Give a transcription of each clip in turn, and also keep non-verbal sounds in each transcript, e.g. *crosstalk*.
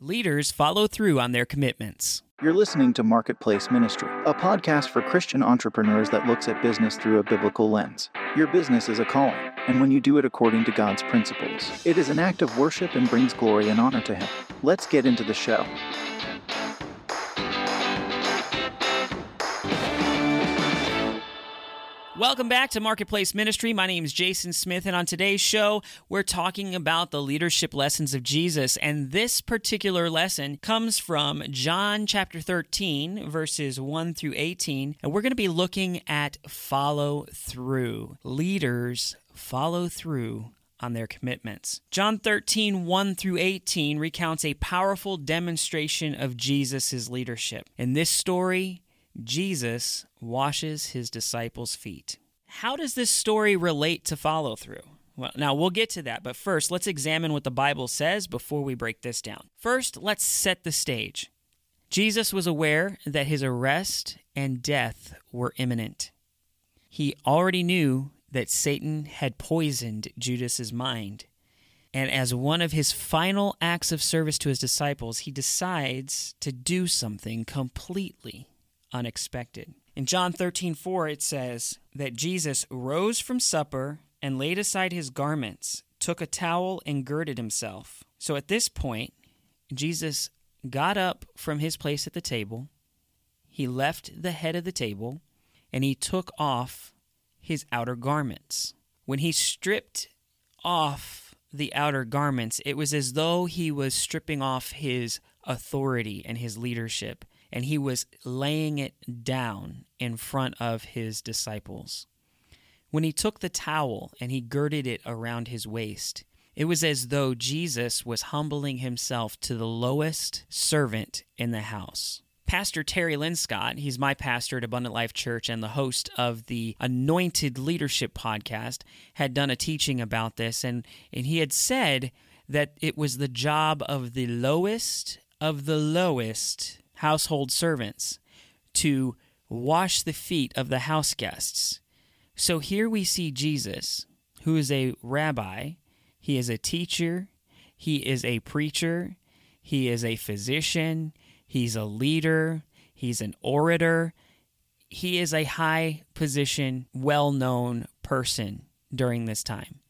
Leaders follow through on their commitments. You're listening to Marketplace Ministry, a podcast for Christian entrepreneurs that looks at business through a biblical lens. Your business is a calling, and when you do it according to God's principles, it is an act of worship and brings glory and honor to Him. Let's get into the show. Welcome back to Marketplace Ministry. My name is Jason Smith, and on today's show, we're talking about the leadership lessons of Jesus. And this particular lesson comes from John chapter 13, verses 1 through 18. And we're going to be looking at follow through. Leaders follow through on their commitments. John 13, 1 through 18 recounts a powerful demonstration of Jesus' leadership. In this story, Jesus washes his disciples' feet. How does this story relate to follow through? Well, now we'll get to that, but first let's examine what the Bible says before we break this down. First, let's set the stage. Jesus was aware that his arrest and death were imminent. He already knew that Satan had poisoned Judas's mind. And as one of his final acts of service to his disciples, he decides to do something completely unexpected. In John 13, 4, it says that Jesus rose from supper and laid aside his garments, took a towel, and girded himself. So at this point, Jesus got up from his place at the table, he left the head of the table, and he took off his outer garments. When he stripped off the outer garments, it was as though he was stripping off his authority and his leadership and he was laying it down in front of his disciples. When he took the towel and he girded it around his waist, it was as though Jesus was humbling himself to the lowest servant in the house. Pastor Terry Linscott, he's my pastor at Abundant Life Church and the host of the Anointed Leadership podcast, had done a teaching about this, and, and he had said that it was the job of the lowest of the lowest household servants to wash the feet of the house guests. So here we see Jesus, who is a rabbi, he is a teacher, he is a preacher, he is a physician, he's a leader, he's an orator. He is a high position, well known person during this time.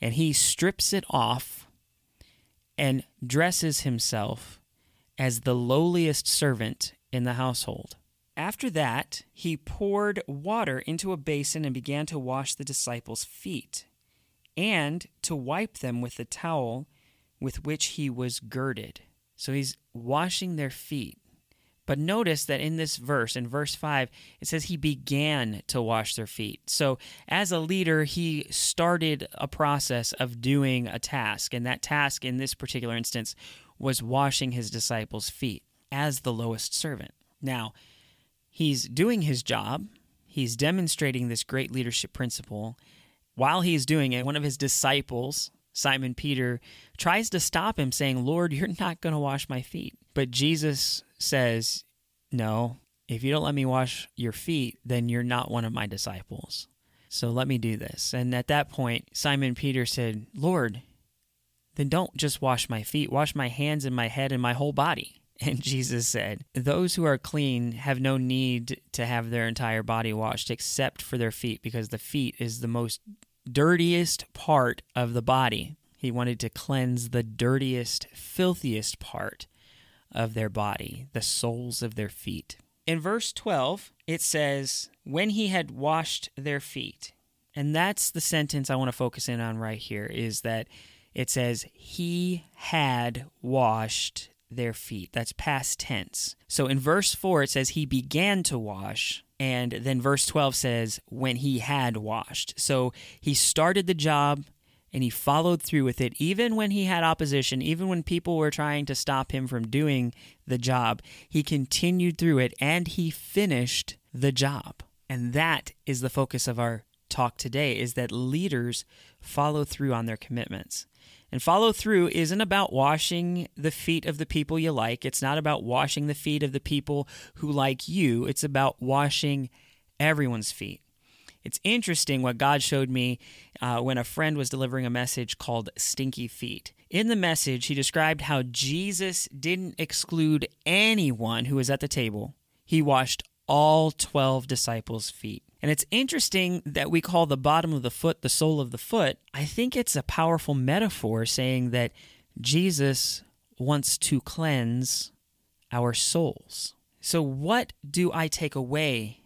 And he strips it off and dresses himself as the lowliest servant in the household. After that, he poured water into a basin and began to wash the disciples' feet, and to wipe them with the towel with which he was girded. So he's washing their feet. But notice that in this verse, in verse 5, it says he began to wash their feet. So as a leader, he started a process of doing a task. And that task in this particular instance was washing his disciples' feet as the lowest servant. Now, he's doing his job, he's demonstrating this great leadership principle. While he's doing it, one of his disciples, Simon Peter, tries to stop him, saying, Lord, you're not going to wash my feet. But Jesus says, No, if you don't let me wash your feet, then you're not one of my disciples. So let me do this. And at that point, Simon Peter said, Lord, then don't just wash my feet, wash my hands and my head and my whole body. *laughs* And Jesus said, Those who are clean have no need to have their entire body washed except for their feet, because the feet is the most dirtiest part of the body. He wanted to cleanse the dirtiest, filthiest part of their body, the soles of their feet. In verse 12, it says, When he had washed their feet. And that's the sentence I want to focus in on right here is that it says, He had washed their feet. That's past tense. So in verse 4, it says, He began to wash. And then verse 12 says, When he had washed. So he started the job and he followed through with it, even when he had opposition, even when people were trying to stop him from doing the job. He continued through it and he finished the job. And that is the focus of our talk today is that leaders follow through on their commitments. And follow through isn't about washing the feet of the people you like. It's not about washing the feet of the people who like you. It's about washing everyone's feet. It's interesting what God showed me uh, when a friend was delivering a message called Stinky Feet. In the message, he described how Jesus didn't exclude anyone who was at the table. He washed all 12 disciples' feet. And it's interesting that we call the bottom of the foot the sole of the foot. I think it's a powerful metaphor saying that Jesus wants to cleanse our souls. So, what do I take away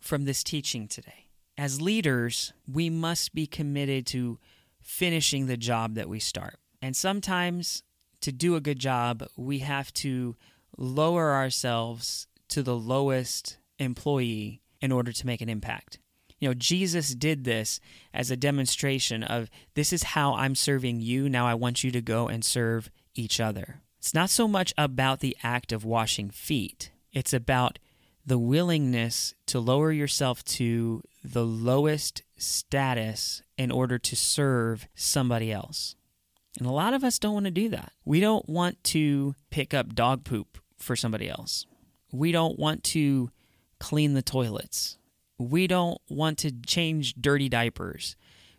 from this teaching today? As leaders, we must be committed to finishing the job that we start. And sometimes, to do a good job, we have to lower ourselves to the lowest employee in order to make an impact. You know, Jesus did this as a demonstration of this is how I'm serving you. Now I want you to go and serve each other. It's not so much about the act of washing feet, it's about the willingness to lower yourself to the lowest status in order to serve somebody else. And a lot of us don't want to do that. We don't want to pick up dog poop for somebody else. We don't want to clean the toilets. We don't want to change dirty diapers.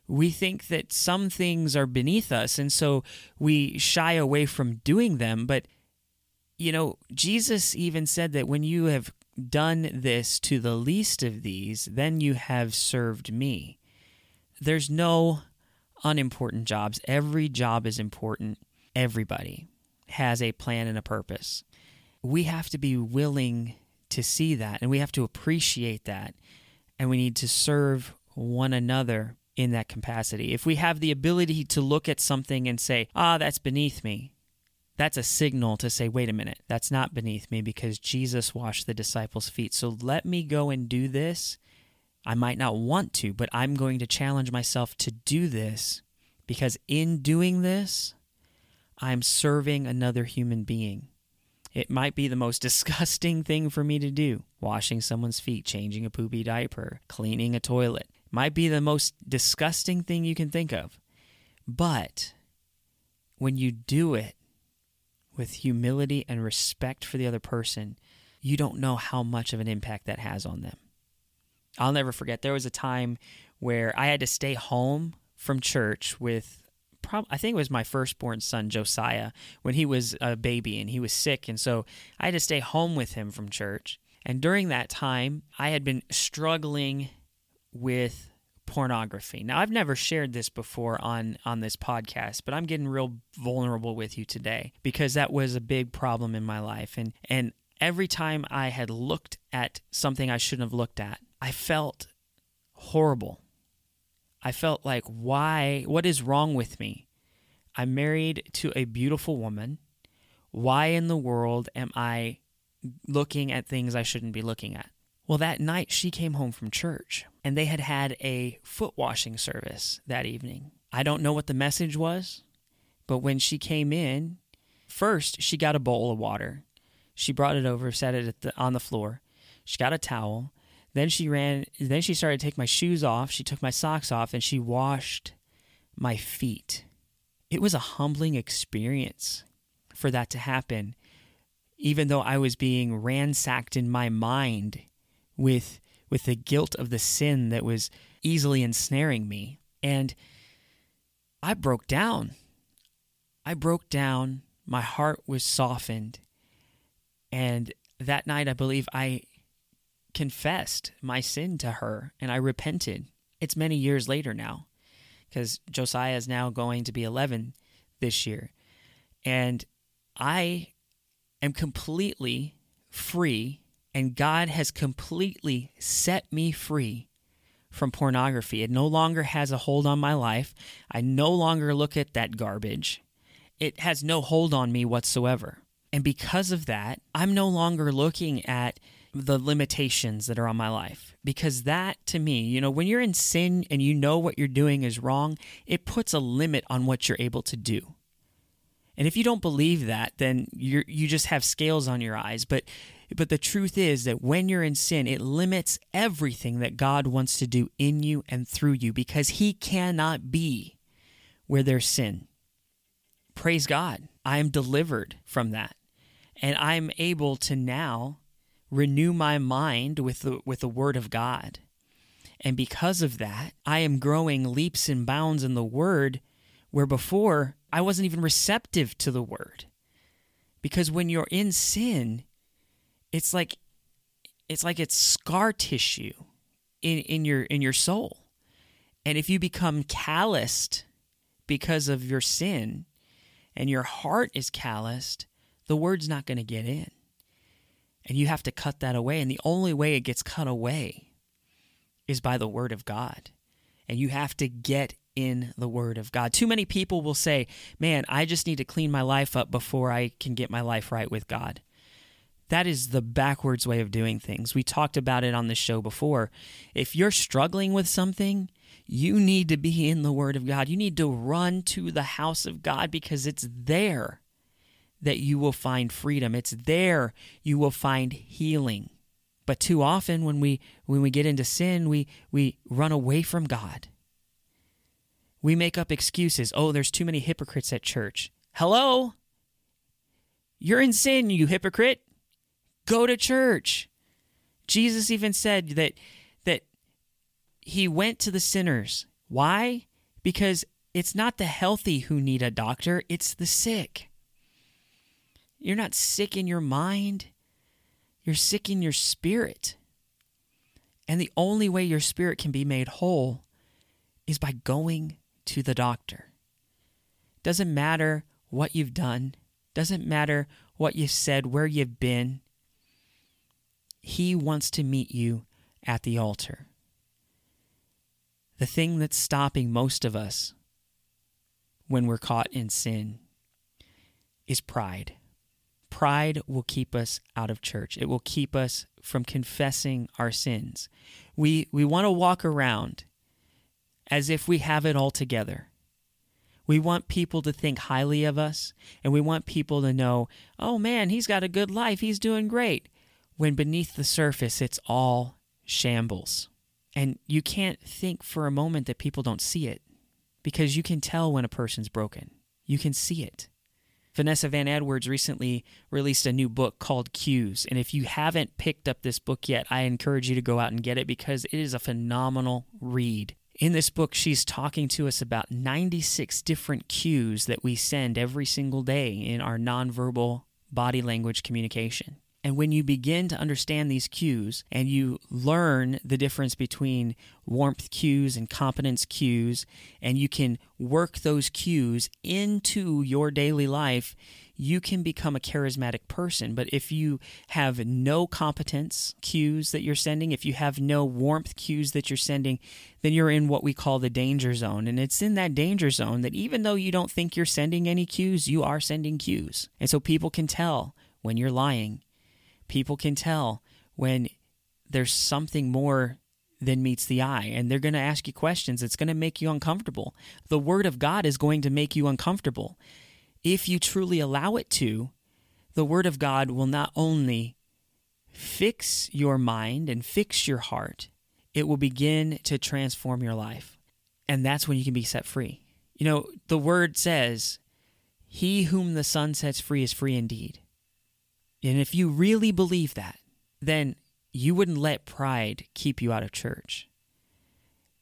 We think that some things are beneath us, and so we shy away from doing them. But, you know, Jesus even said that when you have done this to the least of these, then you have served me. There's no unimportant jobs. Every job is important. Everybody has a plan and a purpose. We have to be willing to see that and we have to appreciate that and we need to serve one another in that capacity. If we have the ability to look at something and say, ah, that's beneath me, that's a signal to say, wait a minute, that's not beneath me because Jesus washed the disciples' feet. So let me go and do this. I might not want to, but I'm going to challenge myself to do this because in doing this, I'm serving another human being. It might be the most *laughs* disgusting thing for me to do washing someone's feet, changing a poopy diaper, cleaning a toilet. Might be the most disgusting thing you can think of. But when you do it with humility and respect for the other person, you don't know how much of an impact that has on them. I'll never forget, there was a time where I had to stay home from church with prob- I think it was my firstborn son Josiah when he was a baby and he was sick and so I had to stay home with him from church. And during that time, I had been struggling with pornography. Now, I've never shared this before on on this podcast, but I'm getting real vulnerable with you today because that was a big problem in my life and and every time I had looked at something I shouldn't have looked at, I felt horrible. I felt like, why? What is wrong with me? I'm married to a beautiful woman. Why in the world am I looking at things I shouldn't be looking at? Well, that night she came home from church and they had had a foot washing service that evening. I don't know what the message was, but when she came in, first she got a bowl of water. She brought it over, set it the, on the floor. She got a towel. Then she ran. Then she started to take my shoes off. She took my socks off, and she washed my feet. It was a humbling experience for that to happen, even though I was being ransacked in my mind with with the guilt of the sin that was easily ensnaring me. And I broke down. I broke down. My heart was softened. And that night, I believe I confessed my sin to her and I repented. It's many years later now because Josiah is now going to be 11 this year. And I am completely free, and God has completely set me free from pornography. It no longer has a hold on my life. I no longer look at that garbage. It has no hold on me whatsoever. And because of that, I'm no longer looking at the limitations that are on my life. Because that to me, you know, when you're in sin and you know what you're doing is wrong, it puts a limit on what you're able to do. And if you don't believe that, then you you just have scales on your eyes. But but the truth is that when you're in sin, it limits everything that God wants to do in you and through you because he cannot be where there's sin. Praise God. I am delivered from that. And I'm able to now renew my mind with the with the word of God. And because of that, I am growing leaps and bounds in the word where before I wasn't even receptive to the word. Because when you're in sin, it's like it's like it's scar tissue in, in your in your soul. And if you become calloused because of your sin and your heart is calloused, the word's not going to get in. And you have to cut that away. And the only way it gets cut away is by the word of God. And you have to get in the Word of God. Too many people will say, Man, I just need to clean my life up before I can get my life right with God. That is the backwards way of doing things. We talked about it on the show before. If you're struggling with something, you need to be in the Word of God. You need to run to the house of God because it's there that you will find freedom. It's there you will find healing. But too often when we when we get into sin, we we run away from God. We make up excuses. Oh, there's too many hypocrites at church. Hello? You're in sin, you hypocrite. Go to church. Jesus even said that that he went to the sinners. Why? Because it's not the healthy who need a doctor, it's the sick. You're not sick in your mind. You're sick in your spirit. And the only way your spirit can be made whole is by going to the doctor. Doesn't matter what you've done, doesn't matter what you've said, where you've been. He wants to meet you at the altar. The thing that's stopping most of us when we're caught in sin is pride. Pride will keep us out of church. It will keep us from confessing our sins. We we want to walk around as if we have it all together. We want people to think highly of us, and we want people to know, oh man, he's got a good life, he's doing great. When beneath the surface, it's all shambles. And you can't think for a moment that people don't see it because you can tell when a person's broken. You can see it. Vanessa Van Edwards recently released a new book called Cues. And if you haven't picked up this book yet, I encourage you to go out and get it because it is a phenomenal read. In this book, she's talking to us about 96 different cues that we send every single day in our nonverbal body language communication. And when you begin to understand these cues and you learn the difference between warmth cues and competence cues, and you can work those cues into your daily life, you can become a charismatic person. But if you have no competence cues that you're sending, if you have no warmth cues that you're sending, then you're in what we call the danger zone. And it's in that danger zone that even though you don't think you're sending any cues, you are sending cues. And so people can tell when you're lying. People can tell when there's something more than meets the eye. And they're going to ask you questions. It's going to make you uncomfortable. The Word of God is going to make you uncomfortable if you truly allow it to, the Word of God will not only fix your mind and fix your heart, it will begin to transform your life. And that's when you can be set free. You know, the Word says, He whom the Son sets free is free indeed. And if you really believe that, then you wouldn't let pride keep you out of church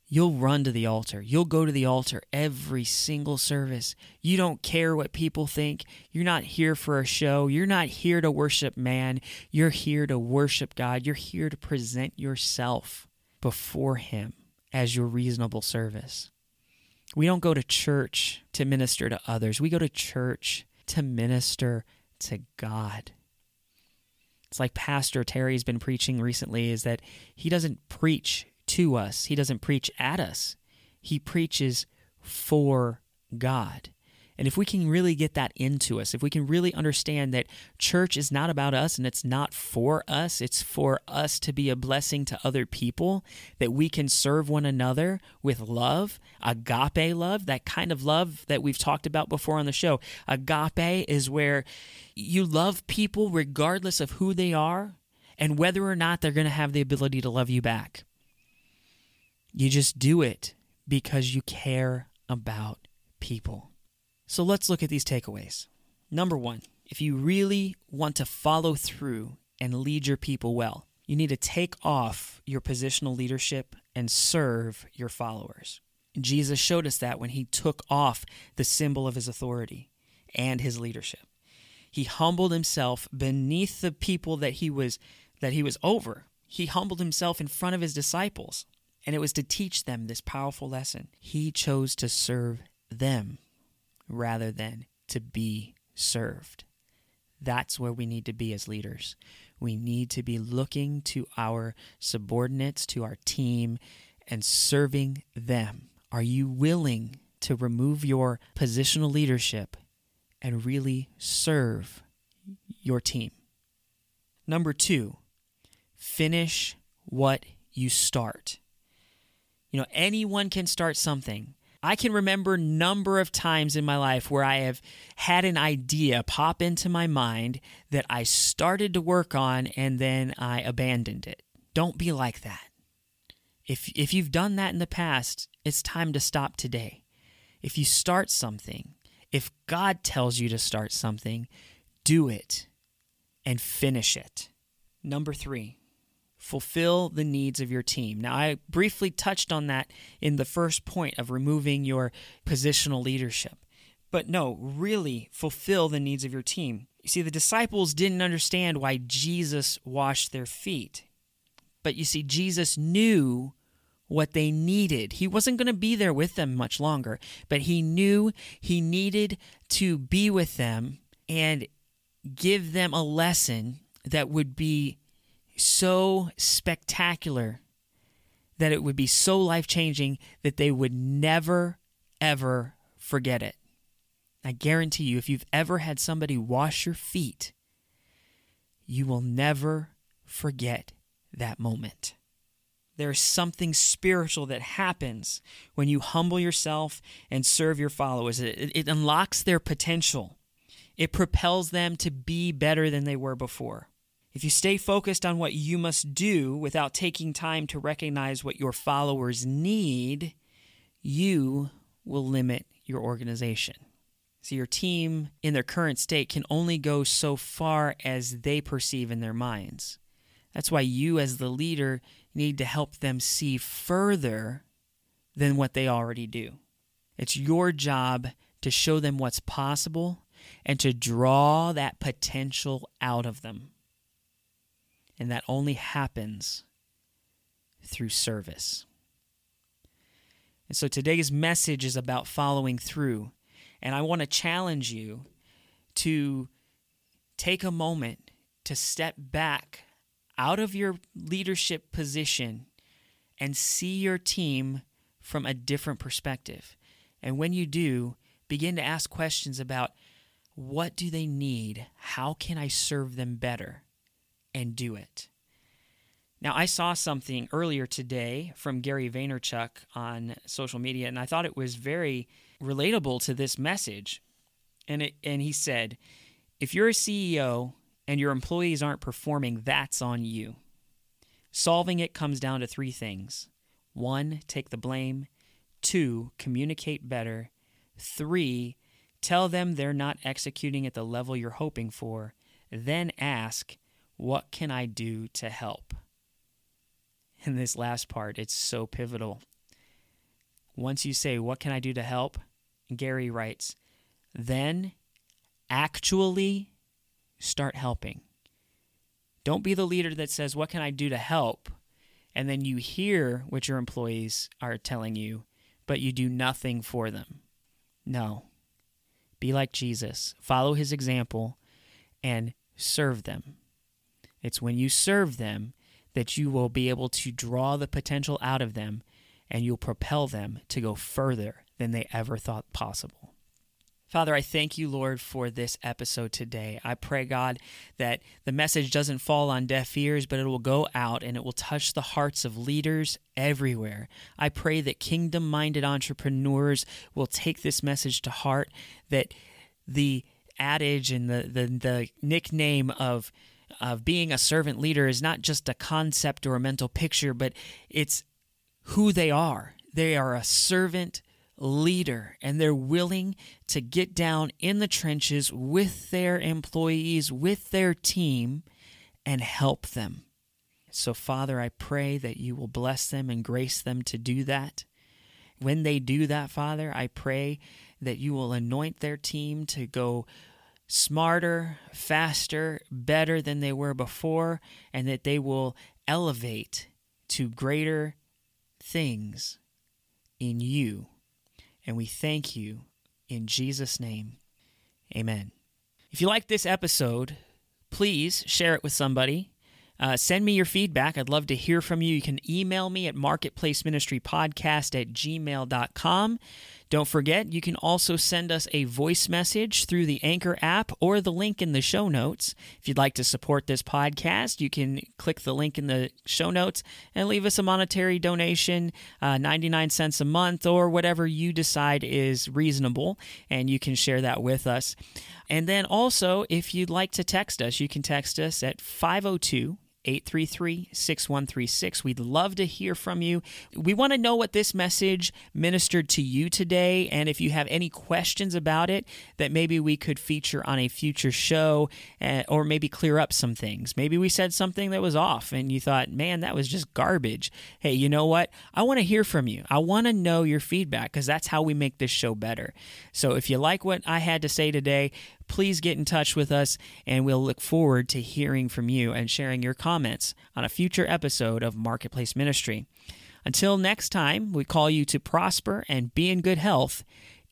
you'll run to the altar. You'll go to the altar every single service. You don't care what people think. You're not here for a show. You're not here to worship man. You're here to worship God. You're here to present yourself before Him as your reasonable service. We don't go to church to minister to others, we go to church to minister to God. It's like Pastor Terry's been preaching recently is that he doesn't preach to us. He doesn't preach at us. He preaches for God. And if we can really get that into us, if we can really understand that church is not about us and it's not for us, it's for us to be a blessing to other people, that we can serve one another with love, agape love, that kind of love that we've talked about before on the show. Agape is where you love people regardless of who they are and whether or not they're going to have the ability to love you back. You just do it because you care about people. So let's look at these takeaways. Number one, if you really want to follow through and lead your people well, you need to take off your positional leadership and serve your followers. Jesus showed us that when he took off the symbol of his authority and his leadership. He humbled himself beneath the people that he was that he was over. He humbled himself in front of his disciples, and it was to teach them this powerful lesson. He chose to serve them rather than to be served. That's where we need to be as leaders. We need to be looking to our subordinates, to our team, and serving them. Are you willing to remove your positional leadership and really serve your team? Number two, finish what you start. You know, anyone can start something. I can remember number of times in my life where I have had an idea pop into my mind that I started to work on and then I abandoned it. Don't be like that. If if you've done that in the past, it's time to stop today. If you start something, if God tells you to start something, do it and finish it. Number 3, fulfill the needs of your team. Now, I briefly touched on that in the first point of removing your positional leadership. But no, really fulfill the needs of your team. You see, the disciples didn't understand why Jesus washed their feet. But you see, Jesus knew what they needed. He wasn't going to be there with them much longer, but he knew he needed to be with them and give them a lesson that would be so spectacular that it would be so life changing that they would never, ever forget it. I guarantee you, if you've ever had somebody wash your feet, you will never forget that moment. There's something spiritual that happens when you humble yourself and serve your followers. It, it, unlocks their potential, it propels them to be better than they were before. If you stay focused on what you must do without taking time to recognize what your followers need, you will limit your organization. So, your team in their current state can only go so far as they perceive in their minds. That's why you, as the leader, need to help them see further than what they already do. It's your job to show them what's possible and to draw that potential out of them. And that only happens through service. And so today's message is about following through. And I want to challenge you to take a moment to step back out of your leadership position and see your team from a different perspective. And when you do, begin to ask questions about what do they need? How can I serve them better? And do it. Now, I saw something earlier today from Gary Vaynerchuk on social media, and I thought it was very relatable to this message. And, it, and he said, If you're a CEO and your employees aren't performing, that's on you. Solving it comes down to three things one, take the blame, two, communicate better, three, tell them they're not executing at the level you're hoping for, then ask, what can I do to help? In this last part, it's so pivotal. Once you say, What can I do to help? Gary writes, then actually start helping. Don't be the leader that says, What can I do to help? And then you hear what your employees are telling you, but you do nothing for them. No. Be like Jesus, follow his example, and serve them. It's when you serve them that you will be able to draw the potential out of them and you'll propel them to go further than they ever thought possible. Father, I thank you, Lord, for this episode today. I pray, God, that the message doesn't fall on deaf ears, but it will go out and it will touch the hearts of leaders everywhere. I pray that kingdom minded entrepreneurs will take this message to heart, that the adage and the, the, the nickname of of being a servant leader is not just a concept or a mental picture, but it's who they are. They are a servant leader and they're willing to get down in the trenches with their employees, with their team, and help them. So, Father, I pray that you will bless them and grace them to do that. when they do that, Father, I pray that you will anoint their team to go smarter, faster, better than they were before, and that they will elevate to greater things in you. And we thank you in Jesus' name. Amen. If you like this episode, please share it with somebody. Uh, send me your feedback. I'd love to hear from you. You can email me at marketplaceministrypodcast at gmail.com. Don't forget, you can also send us a voice message through the Anchor app or the link in the show notes. If you'd like to support this podcast, you can click the link in the show notes and leave us a monetary donation, uh, 99 cents a month, or whatever you decide is reasonable, and you can share that with us. And then also, if you'd like to text us, you can text us at 502 833 6136. We'd love to hear from you. We want to know what this message ministered to you today, and if you have any questions about it that maybe we could feature on a future show uh, or maybe clear up some things. Maybe we said something that was off and you thought, man, that was just garbage. Hey, you know what? I want to hear from you. I want to know your feedback because that's how we make this show better. So if you like what I had to say today, please get in touch with us, and we'll look forward to hearing from you and sharing your comments on a future episode of Marketplace Ministry. Until next time, we call you to prosper and be in good health,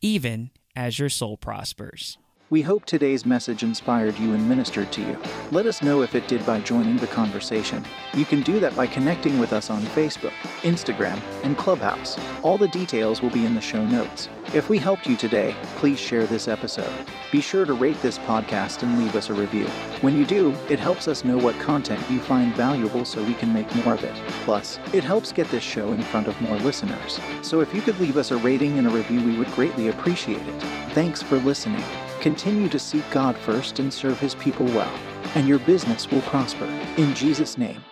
even as your soul prospers. We hope today's message inspired you and ministered to you. Let us know if it did by joining the conversation. You can do that by connecting with us on Facebook, Instagram, and Clubhouse. All the details will be in the show notes. If we helped you today, please share this episode. Be sure to rate this podcast and leave us a review. When you do, it helps us know what content you find valuable so we can make more of it. Plus, it helps get this show in front of more listeners. So if you could leave us a rating and a review, we would greatly appreciate it. Thanks for listening. Continue to seek God first and serve His people well, and your business will prosper. In Jesus' name.